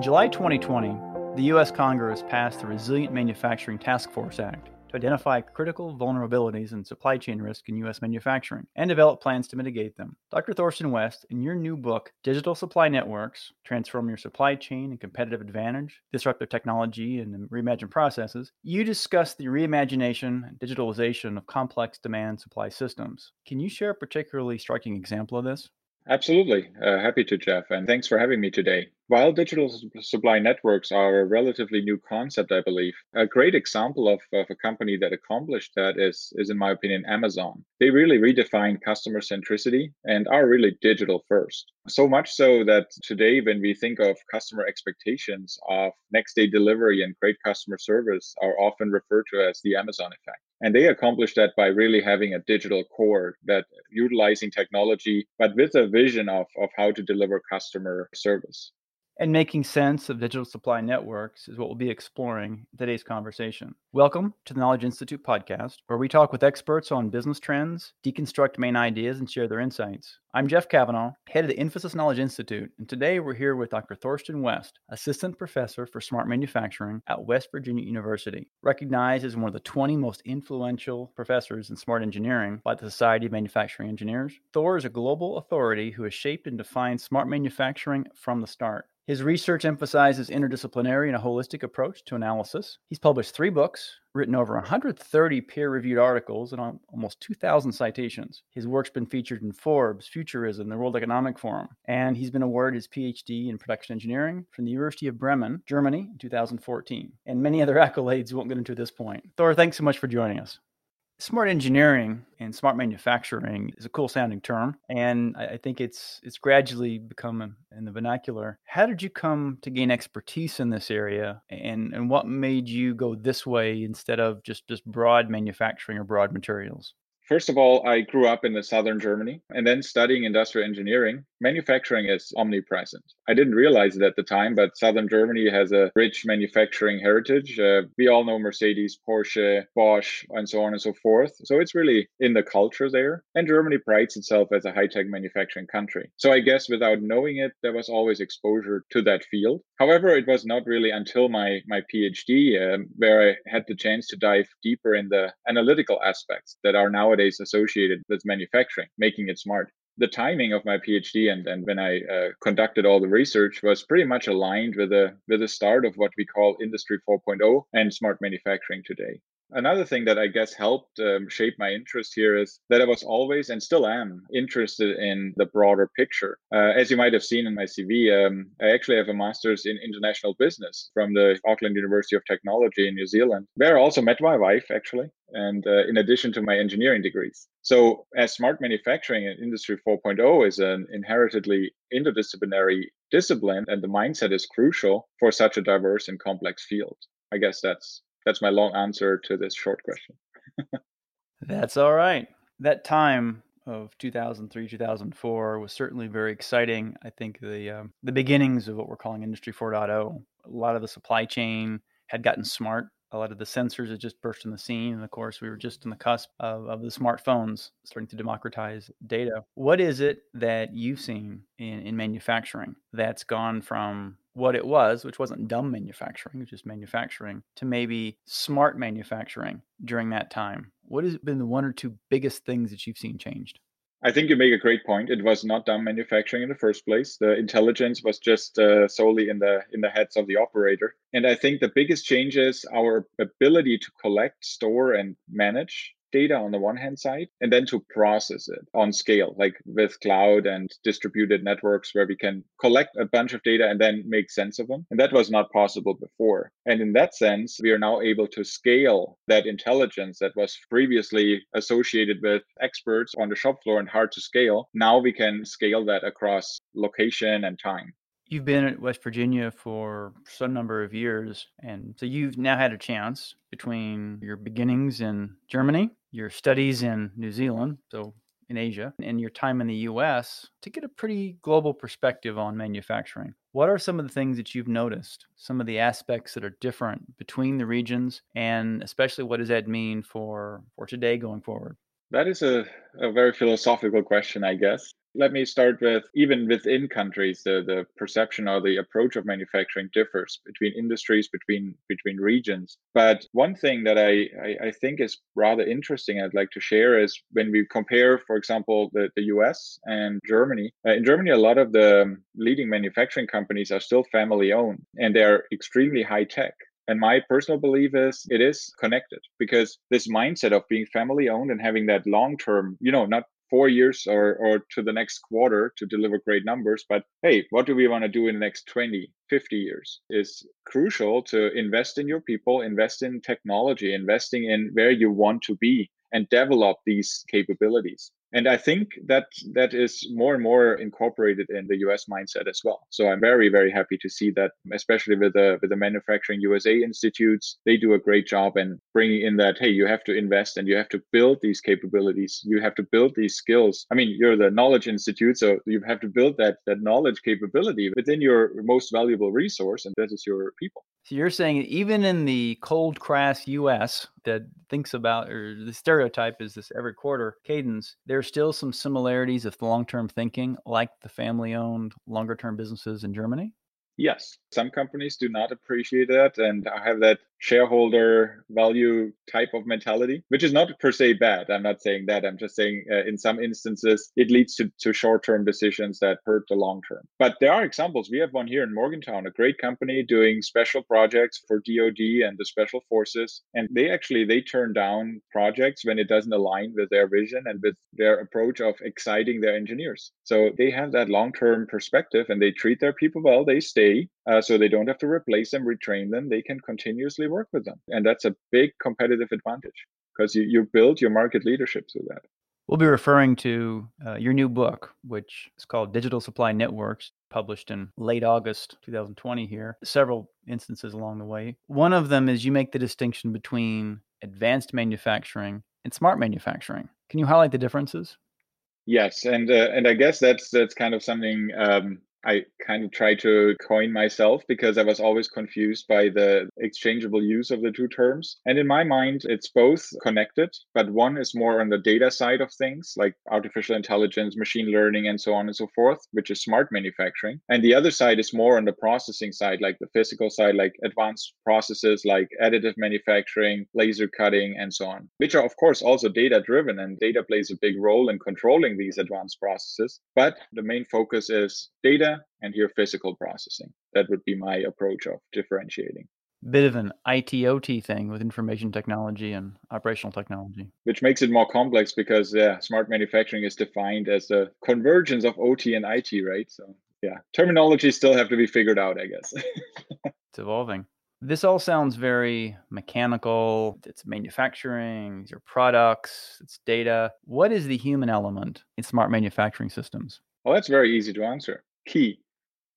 In July 2020, the U.S. Congress passed the Resilient Manufacturing Task Force Act to identify critical vulnerabilities and supply chain risk in U.S. manufacturing and develop plans to mitigate them. Dr. Thorsten Wuest, in your new book, Digital Supply Networks Transform Your Supply Chain and Competitive Advantage, Disruptive Technology and Reimagined Processes, you discuss the reimagination and digitalization of complex demand supply systems. Can you share a particularly striking example of this? Absolutely. Uh, happy to, Jeff. And thanks for having me today. While digital supply networks are a relatively new concept, I believe, a great example of, of a company that accomplished that is, is, in my opinion, Amazon. They really redefined customer centricity and are really digital first. So much so that today, when we think of customer expectations of next day delivery and great customer service, are often referred to as the Amazon effect. And they accomplished that by really having a digital core that utilizing technology, but with a vision of, of how to deliver customer service and making sense of digital supply networks is what we'll be exploring in today's conversation. Welcome to the Knowledge Institute podcast, where we talk with experts on business trends, deconstruct main ideas, and share their insights. I'm Jeff Kavanaugh, head of the Infosys Knowledge Institute, and today we're here with Dr. Thorsten Wuest, assistant professor for smart manufacturing at West Virginia University, recognized as one of the 20 most influential professors in smart engineering by the Society of Manufacturing Engineers. Thor is a global authority who has shaped and defined smart manufacturing from the start. His research emphasizes interdisciplinary and a holistic approach to analysis. He's published three books, written over 130 peer reviewed articles, and almost 2,000 citations. His work's been featured in Forbes, Futurism, the World Economic Forum, and he's been awarded his PhD in production engineering from the University of Bremen, Germany, in 2014, and many other accolades we won't get into at this point. Thor, thanks so much for joining us. Smart engineering and smart manufacturing is a cool sounding term, and I think it's it's gradually become in the vernacular. How did you come to gain expertise in this area, and and what made you go this way instead of just just broad manufacturing or broad materials? First of all, I grew up in the southern Germany and then studying industrial engineering. Manufacturing is omnipresent. I didn't realize it at the time, but southern Germany has a rich manufacturing heritage. Uh, we all know Mercedes, Porsche, Bosch, and so on and so forth. So it's really in the culture there. And Germany prides itself as a high tech manufacturing country. So I guess without knowing it, there was always exposure to that field. However, it was not really until my, my PhD um, where I had the chance to dive deeper in the analytical aspects that are nowadays nowadays associated with manufacturing, making it smart. The timing of my PhD and, and when I uh, conducted all the research was pretty much aligned with the with the start of what we call Industry 4.0 and smart manufacturing today. Another thing that I guess helped um, shape my interest here is that I was always and still am interested in the broader picture. Uh, as you might have seen in my CV, um, I actually have a master's in international business from the Auckland University of Technology in New Zealand, where I also met my wife, actually, and uh, in addition to my engineering degrees. So, as smart manufacturing and Industry 4.0 is an inheritedly interdisciplinary discipline, and the mindset is crucial for such a diverse and complex field. I guess that's that's my long answer to this short question. that's all right. That time of 2003 2004 was certainly very exciting. I think the um, the beginnings of what we're calling Industry 4.0. A lot of the supply chain had gotten smart. A lot of the sensors had just burst on the scene, and of course, we were just on the cusp of, of the smartphones starting to democratize data. What is it that you've seen in, in manufacturing that's gone from what it was, which wasn't dumb manufacturing, which is manufacturing, to maybe smart manufacturing during that time? What has been the one or two biggest things that you've seen changed? I think you make a great point. It was not dumb manufacturing in the first place. The intelligence was just uh, solely in the in the heads of the operator. And I think the biggest change is our ability to collect, store, and manage data on the one hand side and then to process it on scale like with cloud and distributed networks where we can collect a bunch of data and then make sense of them. And that was not possible before. And in that sense we are now able to scale that intelligence that was previously associated with experts on the shop floor and hard to scale. Now we can scale that across location and time. You've been at West Virginia for some number of years, and so you've now had a chance between your beginnings in Germany, your studies in New Zealand, so in Asia, and your time in the US to get a pretty global perspective on manufacturing. What are some of the things that you've noticed, some of the aspects that are different between the regions, and especially what does that mean for, for today going forward? That is a, a very philosophical question, I guess. Let me start with even within countries the, the perception or the approach of manufacturing differs between industries between between regions. But one thing that I, I, I think is rather interesting i'd like to share is when we compare for example the, the us and germany uh, in germany a lot of the leading manufacturing companies are still family owned and they're extremely high tech. And my personal belief is it is connected because this mindset of being family owned and having that long term, you know, not four years or, or to the next quarter to deliver great numbers but hey what do we want to do in the next 20 50 years is crucial to invest in your people invest in technology investing in where you want to be and develop these capabilities and i think that that is more and more incorporated in the us mindset as well. So i'm very very happy to see that especially with the with the manufacturing usa institutes they do a great job in bringing in that hey you have to invest and you have to build these capabilities. You have to build these skills. I mean you're the knowledge institute so you have to build that that knowledge capability within your most valuable resource and that is your people so you're saying even in the cold, crass U.S. that thinks about or the stereotype is this every quarter cadence, there's still some similarities of long-term thinking, like the family-owned, longer-term businesses in Germany. Yes, some companies do not appreciate that and I have that shareholder value type of mentality, which is not per se bad. I'm not saying that. I'm just saying uh, in some instances, it leads to, to short term decisions that hurt the long term. But there are examples. We have one here in Morgantown, a great company doing special projects for DoD and the special forces. And they actually, they turn down projects when it doesn't align with their vision and with their approach of exciting their engineers. So they have that long term perspective and they treat their people well. They stay uh, so they don't have to replace them, retrain them. They can continuously work with them. And that's a big competitive advantage because you, you build your market leadership through that. We'll be referring to uh, your new book, which is called Digital Supply Networks, published in late August 2020 here. Several instances along the way. One of them is you make the distinction between advanced manufacturing and smart manufacturing. Can you highlight the differences? Yes, and uh, and I guess that's that's kind of something um, I kind of try to coin myself because I was always confused by the exchangeable use of the two terms. And in my mind, it's both connected, but one is more on the data side of things, like artificial intelligence, machine learning, and so on and so forth, which is smart manufacturing. And the other side is more on the processing side, like the physical side, like advanced processes like additive manufacturing, laser cutting, and so on, which are, of course, also data driven. And data plays a big role in controlling these advanced processes. But the main focus is data and your physical processing. That would be my approach of differentiating. Bit of an ITOT thing with information technology and operational technology. Which makes it more complex because yeah, smart manufacturing is defined as the convergence of OT and IT, right? So yeah, terminology still have to be figured out, I guess. it's evolving. This all sounds very mechanical. It's manufacturing, your products, it's data. What is the human element in smart manufacturing systems? Well, that's very easy to answer key.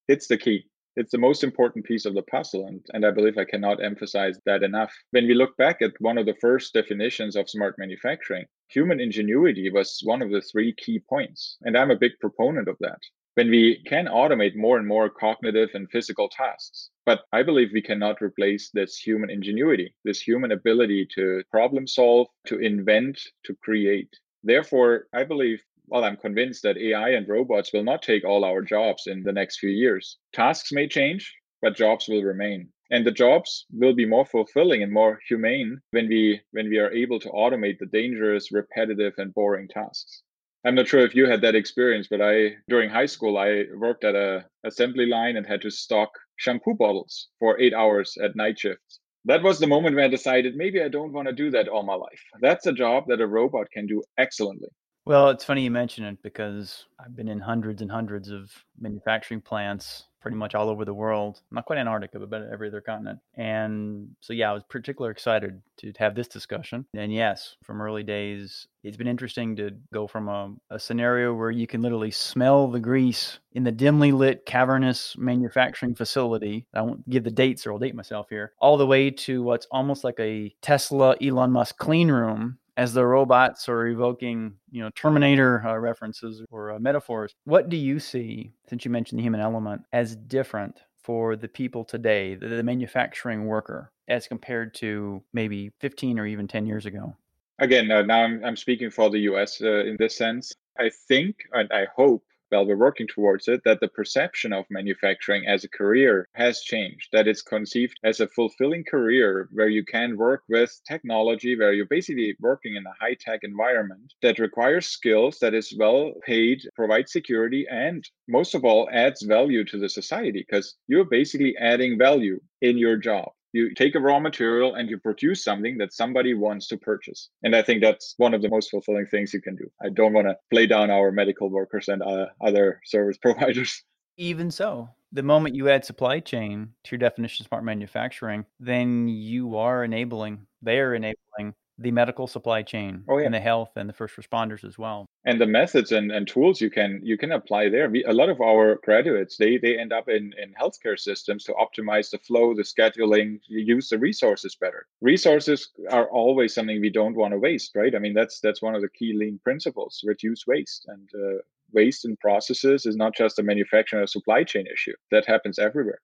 It's the key. It's the most important piece of the puzzle. And, and I believe I cannot emphasize that enough. When we look back at one of the first definitions of smart manufacturing, human ingenuity was one of the three key points. And I'm a big proponent of that. When we can automate more and more cognitive and physical tasks, but I believe we cannot replace this human ingenuity, this human ability to problem solve, to invent, to create. Therefore, I believe well, I'm convinced that AI and robots will not take all our jobs in the next few years. Tasks may change, but jobs will remain. And the jobs will be more fulfilling and more humane when we when we are able to automate the dangerous, repetitive, and boring tasks. I'm not sure if you had that experience, but I during high school I worked at a assembly line and had to stock shampoo bottles for eight hours at night shifts. That was the moment when I decided maybe I don't want to do that all my life. That's a job that a robot can do excellently. Well, it's funny you mention it because I've been in hundreds and hundreds of manufacturing plants pretty much all over the world. Not quite Antarctica, but about every other continent. And so, yeah, I was particularly excited to have this discussion. And yes, from early days, it's been interesting to go from a, a scenario where you can literally smell the grease in the dimly lit, cavernous manufacturing facility. I won't give the dates or I'll date myself here, all the way to what's almost like a Tesla Elon Musk clean room as the robots are evoking, you know, Terminator uh, references or uh, metaphors. What do you see, since you mentioned the human element, as different for the people today, the, the manufacturing worker, as compared to maybe 15 or even 10 years ago? Again, uh, now I'm, I'm speaking for the US uh, in this sense. I think and I hope while we're working towards it, that the perception of manufacturing as a career has changed, that it's conceived as a fulfilling career where you can work with technology, where you're basically working in a high tech environment that requires skills, that is well paid, provides security, and most of all, adds value to the society because you're basically adding value in your job you take a raw material and you produce something that somebody wants to purchase. And i think that's one of the most fulfilling things you can do. I don't want to play down our medical workers and uh, other service providers. Even so the moment you add supply chain to your definition of smart manufacturing then you are enabling they are enabling the medical supply chain oh, yeah. and the health and the first responders as well. And the methods and, and tools you can you can apply there. We, a lot of our graduates they they end up in in healthcare systems to optimize the flow the scheduling use the resources better. Resources are always something we don't want to waste right? I mean that's that's one of the key lean principles reduce waste. And uh, waste in processes is not just a manufacturing or supply chain issue. That happens everywhere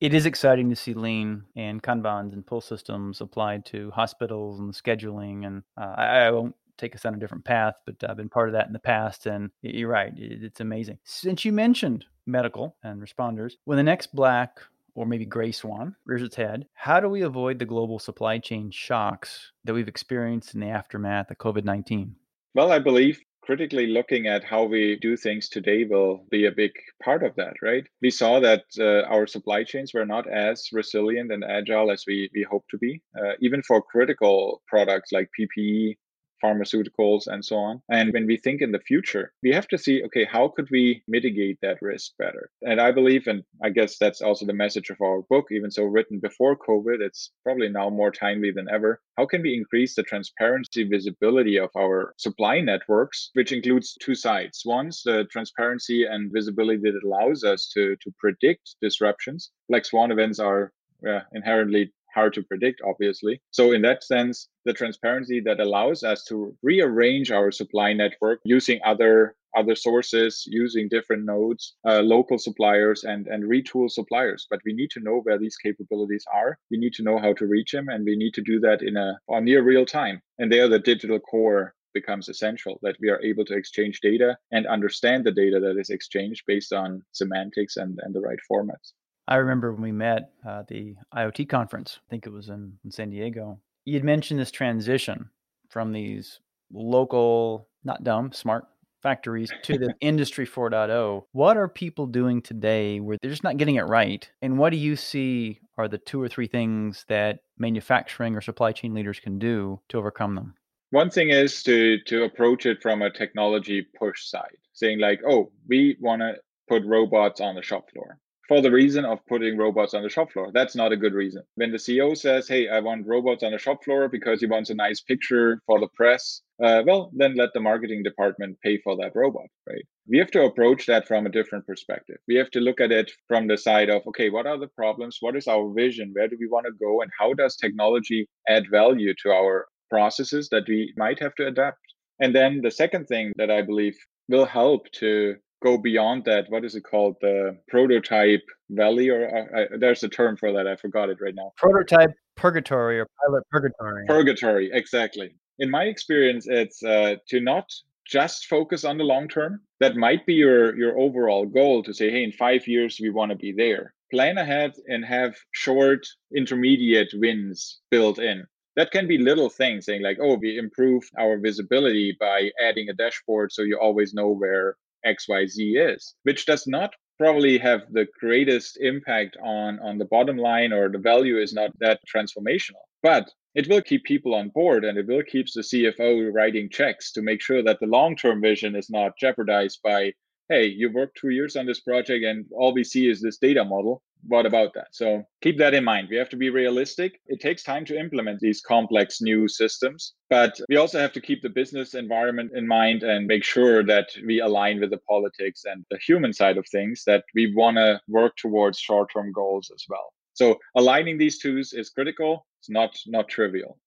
it is exciting to see lean and kanbans and pull systems applied to hospitals and scheduling. And uh, I, I, won't take us on a different path, but I've been part of that in the past. And you're right, it's amazing. Since you mentioned medical and responders, when the next black or maybe gray swan rears its head, how do we avoid the global supply chain shocks that we've experienced in the aftermath of COVID 19? Well, I believe critically looking at how we do things today will be a big part of that, right? We saw that uh, our supply chains were not as resilient and agile as we, we hope to be, uh, even for critical products like PPE pharmaceuticals and so on. And when we think in the future, we have to see, okay, how could we mitigate that risk better? And I believe, and I guess that's also the message of our book, even so written before COVID, it's probably now more timely than ever. How can we increase the transparency, visibility of our supply networks, which includes two sides. One's the transparency and visibility that allows us to, to predict disruptions. Black swan events are uh, inherently hard to predict, obviously. So, in that sense, the transparency that allows us to rearrange our supply network using other other sources using different nodes uh, local suppliers and and retool suppliers. But we need to know where these capabilities are. We need to know how to reach them and we need to do that in a on near real time. And there the digital core becomes essential that we are able to exchange data and understand the data that is exchanged based on semantics and, and the right formats I remember when we met uh, the IoT conference, I think it was in, in San Diego. You'd mentioned this transition from these local, not dumb, smart factories to the industry 4.0. What are people doing today where they're just not getting it right? And what do you see are the two or three things that manufacturing or supply chain leaders can do to overcome them? One thing is to to approach it from a technology push side, saying like, "Oh, we want to put robots on the shop floor." For the reason of putting robots on the shop floor. That's not a good reason. When the CEO says, hey, I want robots on the shop floor because he wants a nice picture for the press, uh, well, then let the marketing department pay for that robot, right? We have to approach that from a different perspective. We have to look at it from the side of, okay, what are the problems? What is our vision? Where do we want to go? And how does technology add value to our processes that we might have to adapt? And then the second thing that I believe will help to go beyond that what is it called? The prototype valley or uh, there's a term for that i forgot it right now. Prototype purgatory or pilot purgatory. Purgatory exactly. In my experience it's uh, to not just focus on the long term that might be your your overall goal to say hey in five years we want to be there. Plan ahead and have short intermediate wins built in. That can be little things saying like oh we improve our visibility by adding a dashboard so you always know where XYZ is, which does not probably have the greatest impact on on the bottom line or the value is not that transformational. But it will keep people on board and it will keep the cfo writing checks to make sure that the long-term vision is not jeopardized by hey you worked two years on this project and all we see is this data model what about that? So keep that in mind. We have to be realistic. It takes time to implement these complex new systems, but we also have to keep the business environment in mind and make sure that we align with the politics and the human side of things that we want to work towards short-term goals as well. So aligning these two is critical. It's not not trivial.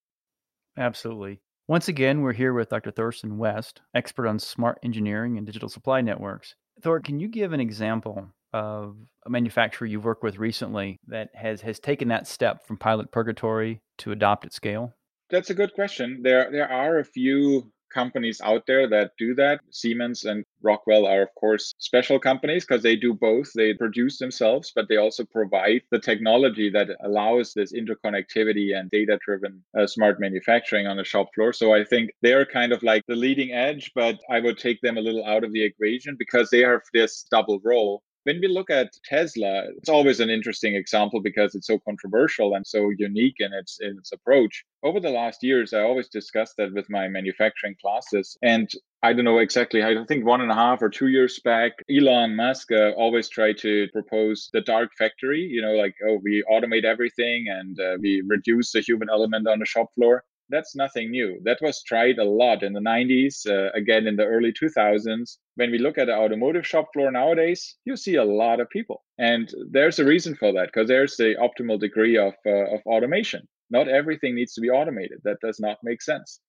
Absolutely. Once again, we're here with Dr. Thorsten Wuest, expert on smart engineering and digital supply networks. Thor, can you give an example of a manufacturer you've worked with recently that has has taken that step from pilot purgatory to adopt at scale? That's a good question. There there are a few companies out there that do that. Siemens and Rockwell are, of course, special companies because they do both. They produce themselves, but they also provide the technology that allows this interconnectivity and data driven uh, smart manufacturing on the shop floor. So I think they're kind of like the leading edge, but I would take them a little out of the equation because they have this double role when we look at Tesla, it's always an interesting example because it's so controversial and so unique in its in its approach. Over the last years, I always discuss that with my manufacturing classes. And I don't know exactly, I think one and a half or two years back, Elon Musk uh, always tried to propose the dark factory, you know, like, oh, we automate everything and uh, we reduce the human element on the shop floor that's nothing new. That was tried a lot in the 90s, uh, again in the early 2000s. When we look at the automotive shop floor nowadays, you see a lot of people. And there's a reason for that because there's the optimal degree of, uh, of automation. Not everything needs to be automated. That does not make sense.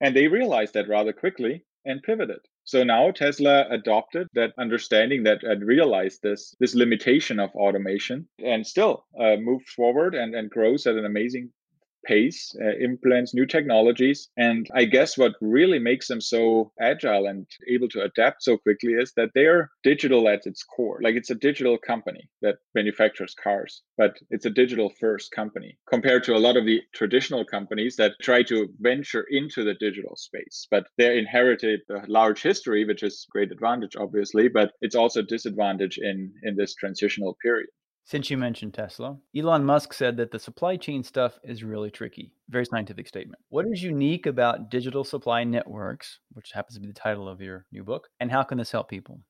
And they realized that rather quickly and pivoted. So now Tesla adopted that understanding that and realized this this limitation of automation and still uh, moved forward and, and grows at an amazing pace, uh, implements new technologies. And I guess what really makes them so agile and able to adapt so quickly is that they're digital at its core. Like it's a digital company that manufactures cars, but it's a digital first company compared to a lot of the traditional companies that try to venture into the digital space. But they inherited a large history, which is great advantage, obviously, but it's also disadvantage in, in this transitional period. Since you mentioned Tesla, Elon Musk said that the supply chain stuff is really tricky. Very scientific statement. What is unique about digital supply networks, which happens to be the title of your new book, and how can this help people?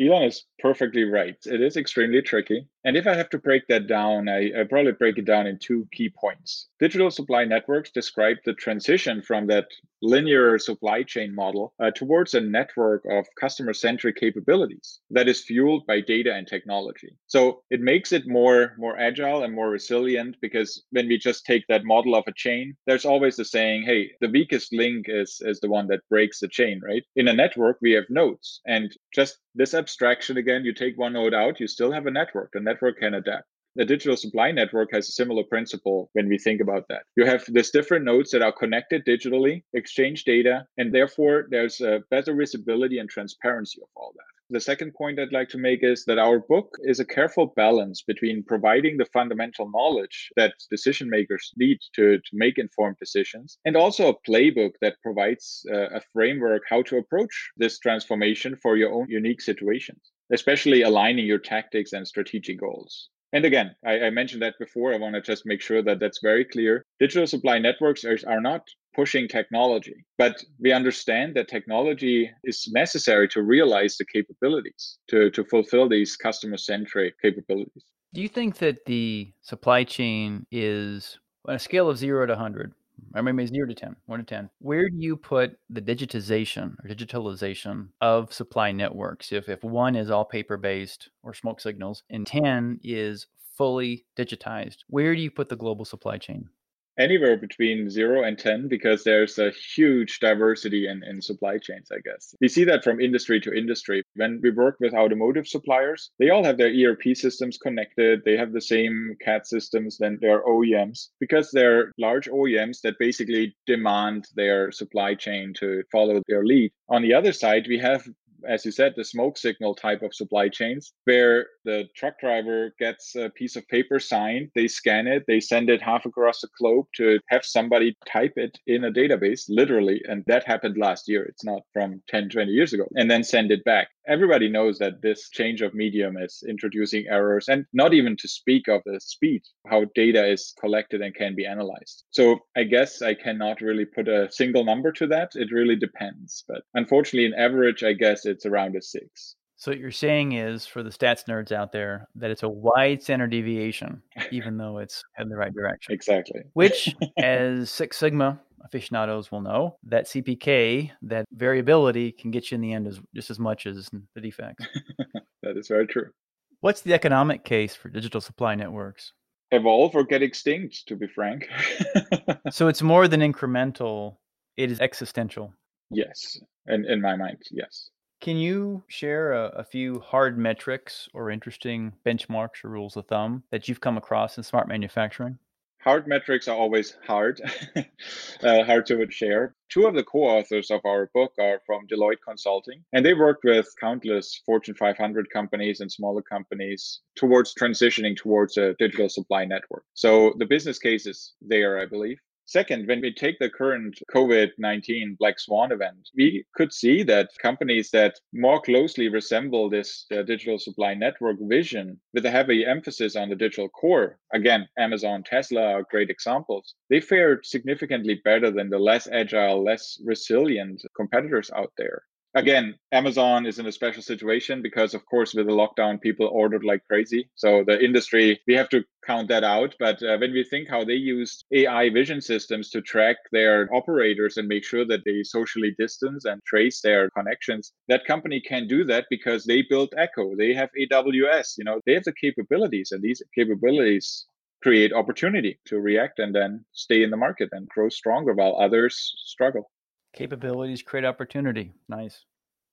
Elon is perfectly right. It is extremely tricky. And if I have to break that down, I, I, probably break it down in two key points. Digital supply networks describe the transition from that linear supply chain model uh, towards a network of customer centric capabilities that is fueled by data and technology. So it makes it more, more agile and more resilient because when we just take that model of a chain, there's always the saying, hey, the weakest link is, is the one that breaks the chain, right? In a network, we have nodes. And just this abstraction again, you take one node out, you still have a network. The network can adapt. The digital supply network has a similar principle when we think about that. You have these different nodes that are connected digitally, exchange data, and therefore there's a better visibility and transparency of all that. The second point I'd like to make is that our book is a careful balance between providing the fundamental knowledge that decision makers need to, to make informed decisions and also a playbook that provides uh, a framework how to approach this transformation for your own unique situations, especially aligning your tactics and strategic goals. And again, I, I, mentioned that before. I want to just make sure that that's very clear. Digital supply networks are, are not pushing technology, but we understand that technology is necessary to realize the capabilities, to, to fulfill these customer centric capabilities. Do you think that the supply chain is on a scale of zero to 100? I mean, zero to 10, one to 10. Where do you put the digitization or digitalization of supply networks? If, if one is all paper based or smoke signals and 10 is fully digitized, where do you put the global supply chain? Anywhere between zero and 10 because there's a huge diversity in, in supply chains, I guess. We see that from industry to industry. When we work with automotive suppliers, they all have their ERP systems connected. They have the same CAD systems than their OEMs because they're large OEMs that basically demand their supply chain to follow their lead. On the other side, we have as you said, the smoke signal type of supply chains, where the truck driver gets a piece of paper signed, they scan it, they send it half across the globe to have somebody type it in a database, literally. And that happened last year. It's not from 10, 20 years ago, and then send it back. Everybody knows that this change of medium is introducing errors, and not even to speak of the speed, how data is collected and can be analyzed. So I guess I cannot really put a single number to that. It really depends. But unfortunately, in average, I guess it's around a six. So what you're saying is, for the stats nerds out there, that it's a wide standard deviation, even though it's in the right direction. Exactly. Which, as Six Sigma aficionados will know, that CPK, that variability, can get you in the end as just as much as the defects. that is very true. What's the economic case for digital supply networks? Evolve or get extinct, to be frank. so it's more than incremental; it is existential. Yes, in in my mind, yes. Can you share a, a, few hard metrics or interesting benchmarks or rules of thumb that you've come across in smart manufacturing? Hard metrics are always hard, uh, hard to share. Two of the co-authors of our book are from Deloitte Consulting, and they worked with countless Fortune 500 companies and smaller companies towards transitioning towards a digital supply network. So the business case is there, I believe. Second, when we take the current COVID 19 Black Swan event, we could see that companies that more closely resemble this uh, digital supply network vision with a heavy emphasis on the digital core, again, Amazon, Tesla are great examples, they fared significantly better than the less agile, less resilient competitors out there again, Amazon is in a special situation because, of course, with the lockdown, people ordered like crazy. So the industry, we have to count that out. But uh, when we think how they use AI vision systems to track their operators and make sure that they socially distance and trace their connections, that company can do that because they built Echo. They have AWS. You know, they have the capabilities, and these capabilities create opportunity to react and then stay in the market and grow stronger while others struggle. Capabilities create opportunity. Nice.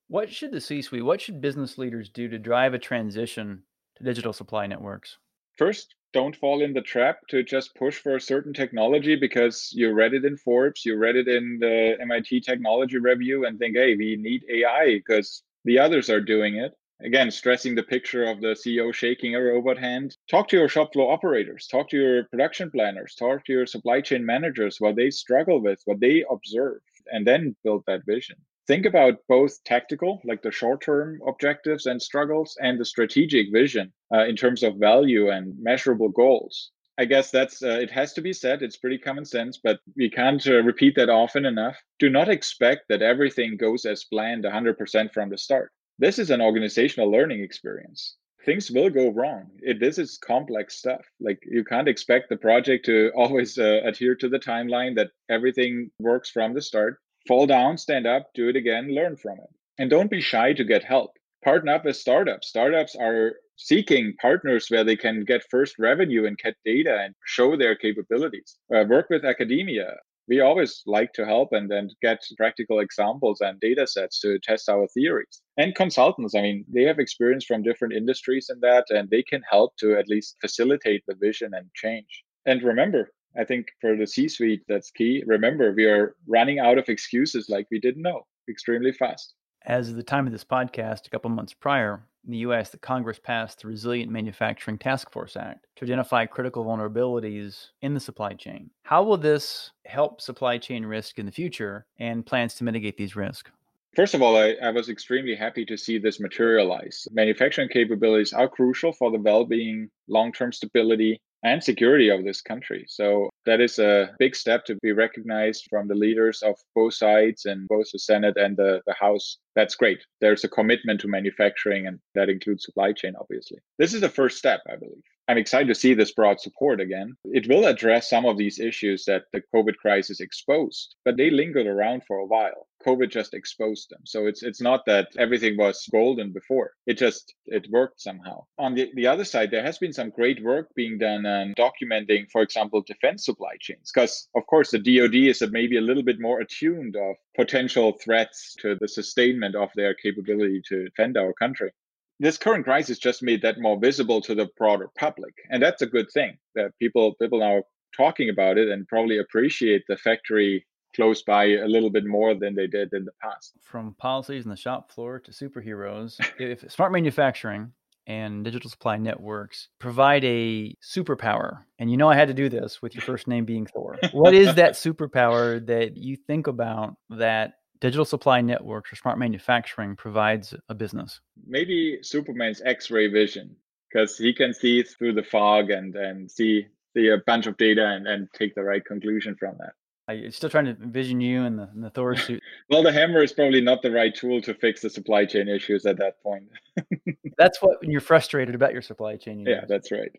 What should the C suite, what should business leaders do to drive a transition to digital supply networks? First, don't fall in the trap to just push for a certain technology because you read it in Forbes, you read it in the MIT Technology Review, and think, hey, we need AI because the others are doing it. Again, stressing the picture of the CEO shaking a robot hand. Talk to your shop floor operators, talk to your production planners, talk to your supply chain managers, what they struggle with, what they observe and then build that vision. Think about both tactical, like the short term objectives and struggles, and the strategic vision uh, in terms of value and measurable goals. I guess that's uh, it has to be said. It's pretty common sense, but we can't uh, repeat that often enough. Do not expect that everything goes as planned 100% from the start. This is an organizational learning experience things will go wrong. It, this is complex stuff. Like you can't expect the project to always uh, adhere to the timeline that everything works from the start. Fall down, stand up, do it again, learn from it. And don't be shy to get help. Partner up with startups. Startups are seeking partners where they can get first revenue and get data and show their capabilities. Uh, work with academia we always like to help and, and get practical examples and data sets to test our theories. And consultants, I mean, they have experience from different industries in that, and they can help to at least facilitate the vision and change. And remember, I think for the C suite, that's key. Remember, we are running out of excuses like we didn't know extremely fast. As of the time of this podcast, a couple months prior, in the US, the Congress passed the Resilient Manufacturing Task Force Act to identify critical vulnerabilities in the supply chain. How will this help supply chain risk in the future and plans to mitigate these risks? First of all, I, I, was extremely happy to see this materialize. Manufacturing capabilities are crucial for the well being, long term stability, and security of this country. So that is a big step to be recognized from the leaders of both sides and both the Senate and the, the House. That's great. There's a commitment to manufacturing, and that includes supply chain, obviously. This is the first step, I believe. I'm excited to see this broad support again. It will address some of these issues that the COVID crisis exposed, but they lingered around for a while. COVID just exposed them. So it's it's not that everything was golden before. It just it worked somehow. On the, the other side, there has been some great work being done on documenting, for example, defense supply chains. Because of course the DoD is maybe a little bit more attuned of potential threats to the sustainment of their capability to defend our country this current crisis just made that more visible to the broader public and that's a good thing that people people now talking about it and probably appreciate the factory close by a little bit more than they did in the past from policies in the shop floor to superheroes if smart manufacturing and digital supply networks provide a superpower and you know i had to do this with your first name being thor what is that superpower that you think about that digital supply networks or smart manufacturing provides a business? Maybe Superman's X-ray vision, because he can see through the fog and and see see a bunch of data and, and take the right conclusion from that. I'm still trying to envision you in the, in the Thor suit. well, the hammer is probably not the right tool to fix the supply chain issues at that point. that's what when you're frustrated about your supply chain. yeah, that's right.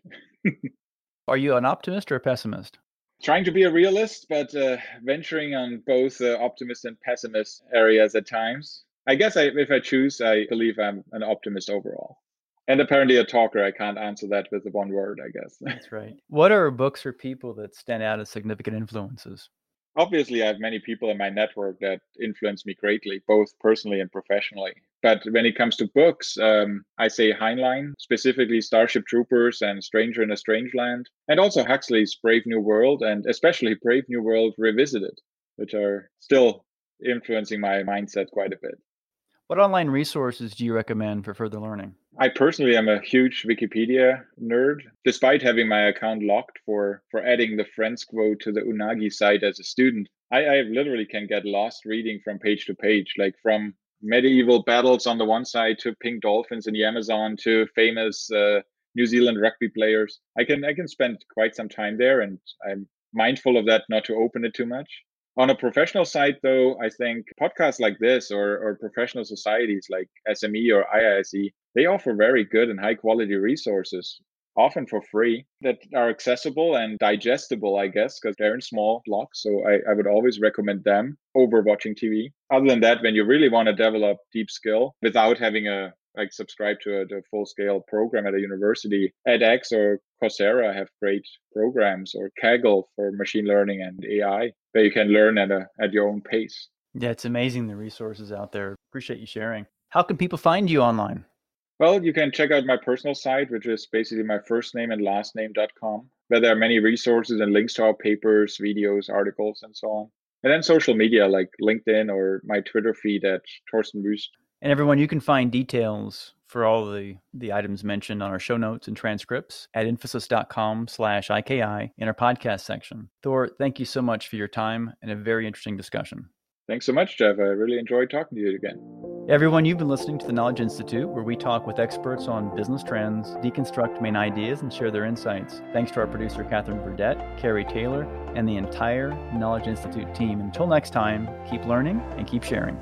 Are you an optimist or a pessimist? trying to be a realist, but uh, venturing on both uh, optimist and pessimist areas at times. I guess I, if I choose, I believe I'm an optimist overall. And apparently a talker, I can't answer that with one word, I guess. That's right. What are books or people that stand out as significant influences? Obviously, I have many people in my network that influence me greatly, both personally and professionally. But when it comes to books, um, I say Heinlein, specifically Starship Troopers and Stranger in a Strange Land, and also Huxley's Brave New World, and especially Brave New World Revisited, which are still influencing my mindset quite a bit. What online resources do you recommend for further learning? I personally am a huge Wikipedia nerd, despite having my account locked for, for adding the friends quote to the Unagi site as a student. I, I literally can get lost reading from page to page, like from medieval battles on the one side to pink dolphins in the Amazon to famous uh, New Zealand rugby players. I can I can spend quite some time there, and I'm mindful of that not to open it too much. On a professional side, though, I think podcasts like this or, or professional societies like SME or IISE, they offer very good and high quality resources, often for free, that are accessible and digestible, I guess, because they're in small blocks. So I, I would always recommend them over watching TV. Other than that, when you really want to develop deep skill without having a like subscribe to a, a full scale program at a university, edX or Coursera have great programs, or Kaggle for machine learning and AI that you can learn at a at your own pace. Yeah, it's amazing the resources out there. Appreciate you sharing. How can people find you online? Well, you can check out my personal site, which is basically my first name and last name.com, where there are many resources and links to our papers, videos, articles, and so on. And then social media like LinkedIn or my Twitter feed at Thorsten Wuest. And everyone, you can find details for all the, the items mentioned on our show notes and transcripts at infosys.com slash IKI in our podcast section. Thor, thank you so much for your time and a very interesting discussion. Thanks so much, Jeff. I really enjoyed talking to you again. Everyone, you've been listening to the Knowledge Institute, where we talk with experts on business trends, deconstruct main ideas, and share their insights. Thanks to our producer, Catherine Burdett, Carrie Taylor, and the entire Knowledge Institute team. Until next time, keep learning and keep sharing.